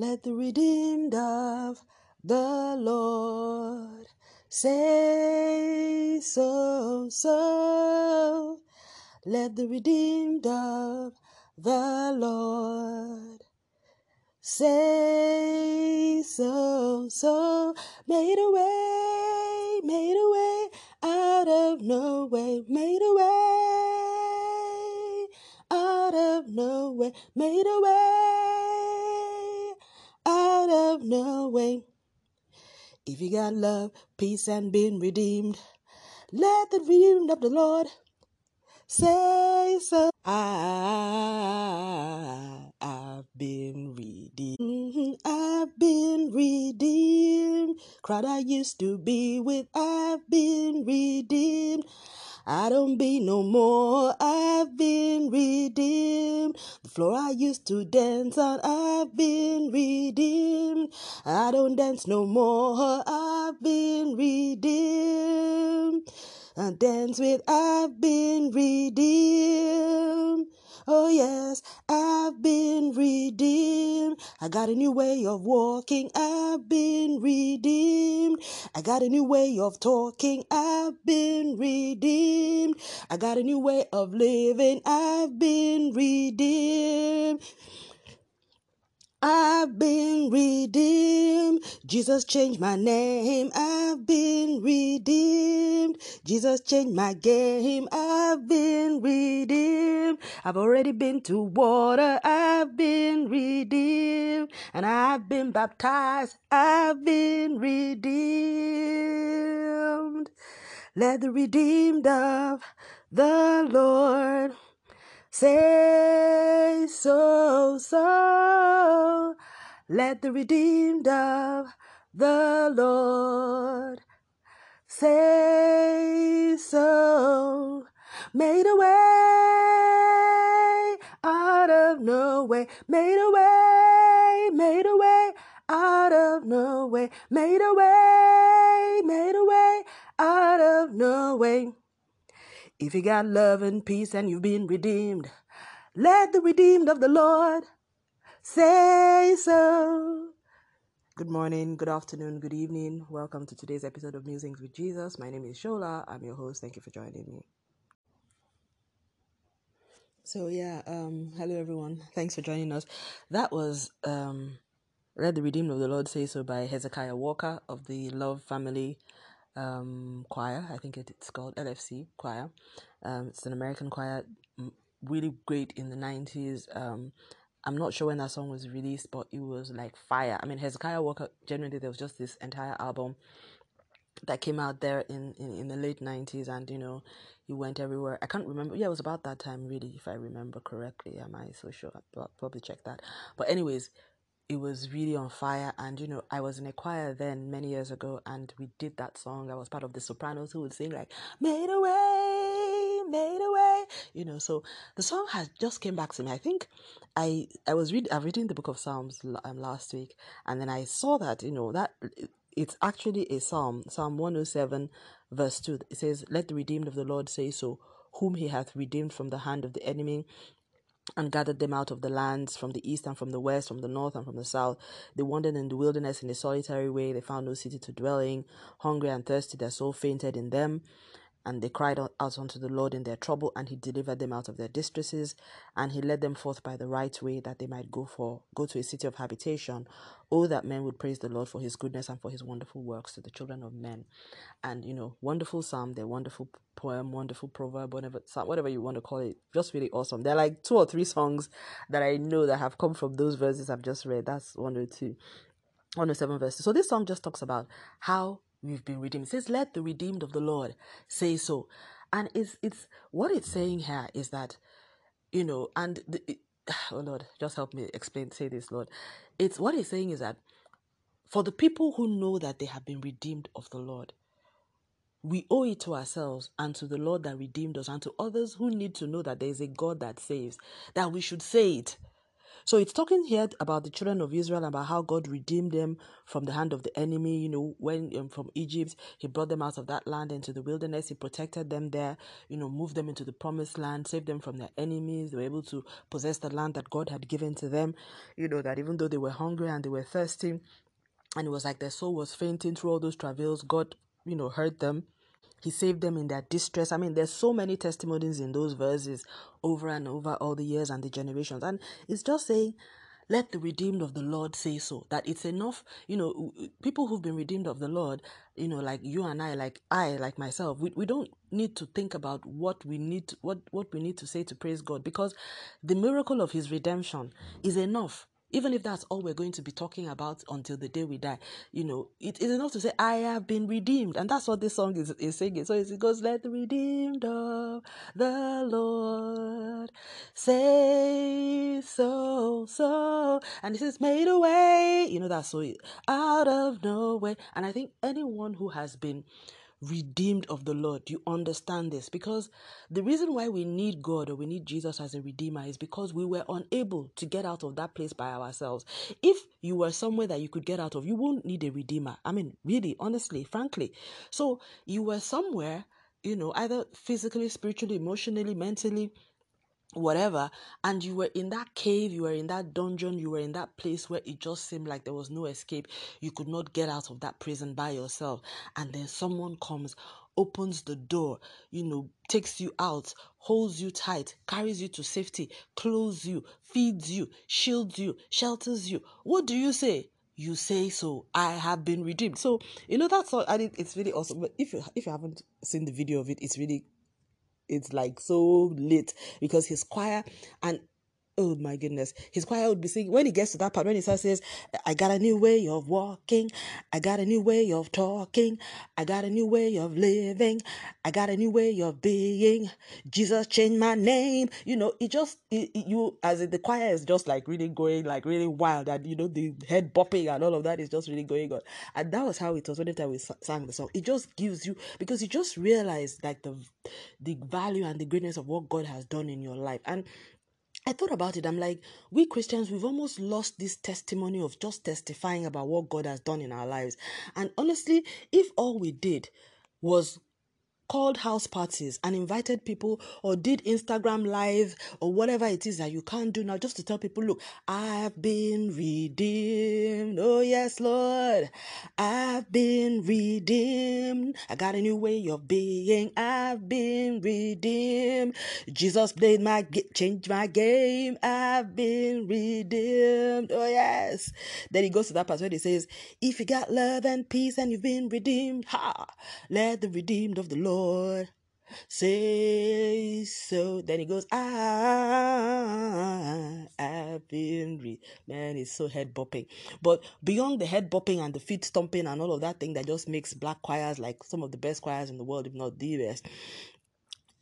Let the redeemed of the Lord say so, so. Let the redeemed of the Lord say so, so. Made a way, made a way out of no way, made a way out of no way, made a way no way. If you got love, peace, and been redeemed, let the redeemed of the Lord say so. I, I've been redeemed. I've been redeemed. Crowd I used to be with, I've been redeemed. I don't be no more, I've been redeemed. The floor I used to dance on, I've been redeemed. I don't dance no more, I've been redeemed. I dance with, I've been redeemed. Oh, yes, I've been redeemed. I got a new way of walking. I've been redeemed. I got a new way of talking. I've been redeemed. I got a new way of living. I've been redeemed. I've been redeemed. Jesus changed my name. I've been redeemed. Jesus changed my game. I've been redeemed. I've already been to water. I've been redeemed. And I've been baptized. I've been redeemed. Let the redeemed of the Lord Say so, so. Let the redeemed of the Lord say so. Made a way out of no way. Made a way, made a way out of no way. Made a way, made a way out of no way. If you got love and peace and you've been redeemed, let the redeemed of the Lord say so. Good morning, good afternoon, good evening. Welcome to today's episode of Musings with Jesus. My name is Shola. I'm your host. Thank you for joining me. So yeah, um, hello everyone. Thanks for joining us. That was um Let the Redeemed of the Lord Say So by Hezekiah Walker of the Love Family um, Choir. I think it, it's called LFC Choir. Um, it's an American choir, really great in the 90s. Um, I'm not sure when that song was released, but it was like fire. I mean, Hezekiah Walker, generally, there was just this entire album that came out there in, in, in the late 90s and you know he went everywhere. I can't remember. Yeah it was about that time really if i remember correctly. Am i so sure? I'll probably check that. But anyways it was really on fire and you know i was in a choir then many years ago and we did that song. I was part of the sopranos who would sing like made a way made a way you know so the song has just came back to me i think i i was read i've reading the book of psalms um, last week and then i saw that you know that it's actually a psalm, Psalm 107, verse 2. It says, Let the redeemed of the Lord say so, whom he hath redeemed from the hand of the enemy and gathered them out of the lands from the east and from the west, from the north and from the south. They wandered in the wilderness in a solitary way. They found no city to dwell in. Hungry and thirsty, their soul fainted in them. And they cried out unto the Lord in their trouble, and he delivered them out of their distresses, and he led them forth by the right way, that they might go for go to a city of habitation. Oh, that men would praise the Lord for his goodness and for his wonderful works to the children of men. And you know, wonderful psalm, their wonderful poem, wonderful proverb, whatever whatever you want to call it, just really awesome. There are like two or three songs that I know that have come from those verses I've just read. That's one or two. 107 verses. So this song just talks about how we've been redeemed. It says, Let the redeemed of the Lord say so. And it's it's what it's saying here is that, you know, and the, it, oh Lord, just help me explain, say this, Lord. It's what it's saying is that for the people who know that they have been redeemed of the Lord, we owe it to ourselves and to the Lord that redeemed us and to others who need to know that there is a God that saves, that we should say it So it's talking here about the children of Israel and about how God redeemed them from the hand of the enemy. You know, when um, from Egypt, He brought them out of that land into the wilderness. He protected them there. You know, moved them into the promised land, saved them from their enemies. They were able to possess the land that God had given to them. You know, that even though they were hungry and they were thirsty, and it was like their soul was fainting through all those travails, God, you know, heard them he saved them in their distress. I mean, there's so many testimonies in those verses over and over all the years and the generations. And it's just saying, let the redeemed of the Lord say so. That it's enough, you know, people who've been redeemed of the Lord, you know, like you and I, like I, like myself, we, we don't need to think about what we need to, what, what we need to say to praise God because the miracle of his redemption is enough even if that's all we're going to be talking about until the day we die, you know, it is enough to say, I have been redeemed. And that's what this song is, is singing. So it goes, Let the redeemed of the Lord say so, so. And this is Made away. You know, that's so out of nowhere. And I think anyone who has been redeemed of the Lord. You understand this? Because the reason why we need God or we need Jesus as a redeemer is because we were unable to get out of that place by ourselves. If you were somewhere that you could get out of, you won't need a redeemer. I mean, really, honestly, frankly. So you were somewhere, you know, either physically, spiritually, emotionally, mentally, whatever and you were in that cave you were in that dungeon you were in that place where it just seemed like there was no escape. You could not get out of that prison by yourself. And then someone comes opens the door you know takes you out holds you tight carries you to safety clothes you feeds you shields you shelters you. What do you say? You say so. I have been redeemed. So you know that's all. I think it's really awesome. But if you if you haven't seen the video of it it's really it's like so late because his choir and oh my goodness. His choir would be singing. When he gets to that part when he says i got a new way of walking. I got a new way of talking. I got a new way of living. I got a new way of being. Jesus changed my name. You know it just it, it, you as in the choir is just like really going like really wild and you know the head bopping and all of that is just really going on. And that was how it was whenever we sang the song. It just gives you because you just realize like the the value and the greatness of what god has done in your life. And I thought about it. I'm like, we Christians, we've almost lost this testimony of just testifying about what God has done in our lives. And honestly, if all we did was called house parties and invited people or did Instagram live or whatever it is that you can't do now just to tell people, look, I've been redeemed. Oh, yes, Lord. I've been redeemed. I got a new way of being. I've been redeemed. Jesus played my, changed my game. I've been redeemed. Oh, yes. Then he goes to that part where he says, if you got love and peace and you've been redeemed, ha, let the redeemed of the Lord Lord say so. Then he goes, ah, I have been re-. Man, it's so head bopping. But beyond the head bopping and the feet stomping and all of that thing that just makes black choirs like some of the best choirs in the world, if not the best,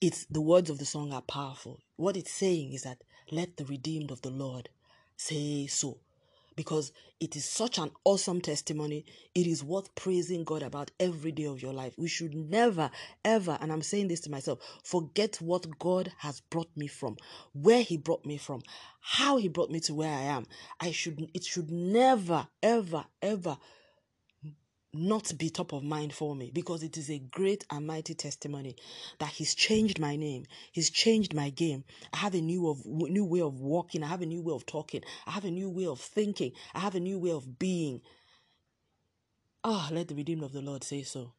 it's the words of the song are powerful. What it's saying is that let the redeemed of the Lord say so because it is such an awesome testimony. It is worth praising God about every day of your life. We should never, ever, and I'm saying this to myself, forget what God has brought me from, where He brought me from, how He brought me to where I am. I should, it should never, ever, ever not be top of mind for me because it is a great and mighty testimony that he's changed my name he's changed my game. I have a new of new way of walking i have a new way of talking i have a new way of thinking i have a new way of being. Ah oh, let the redeemed of the lord say so.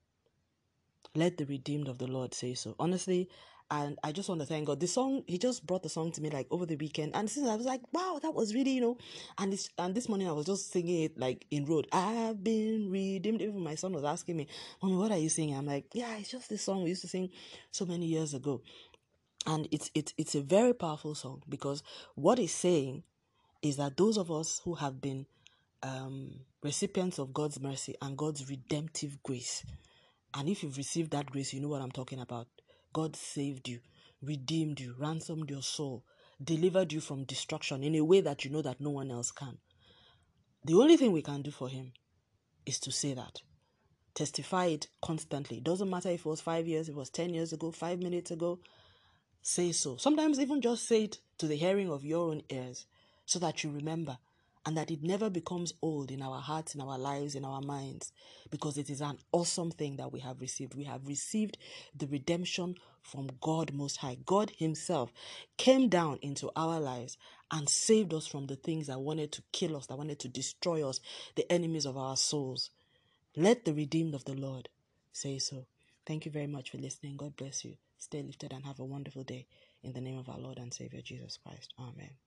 Let the redeemed of the lord say so. Honestly and I just want to thank God. The song he just brought the song to me like over the weekend, and since I was like, wow, that was really you know. And this and this morning I was just singing it like in road. I've been redeemed. Even my son was asking me, "Mommy, what are you singing?" I'm like, yeah, it's just this song we used to sing so many years ago, and it's it's it's a very powerful song because what it's saying is that those of us who have been um, recipients of God's mercy and God's redemptive grace, and if you've received that grace, you know what I'm talking about God saved you, redeemed you, ransomed your soul, delivered you from destruction in a way that you know that no one else can. The only thing we can do for Him is to say that. Testify it constantly. It doesn't matter if it was five years, it was 10 years ago, five minutes ago. Say so. Sometimes even just say it to the hearing of your own ears. so that you remember and that it never becomes old in our hearts, in our lives, in our minds, because it is an awesome thing that we have received. We have received the redemption from God Most High. God Himself came down into our lives and saved us from the things that wanted to kill us, that wanted to destroy us, the enemies of our souls. Let the redeemed of the Lord say so. Thank you very much for listening. God bless you. Stay lifted and have a wonderful day. In the name of our Lord and Savior Jesus Christ. Amen.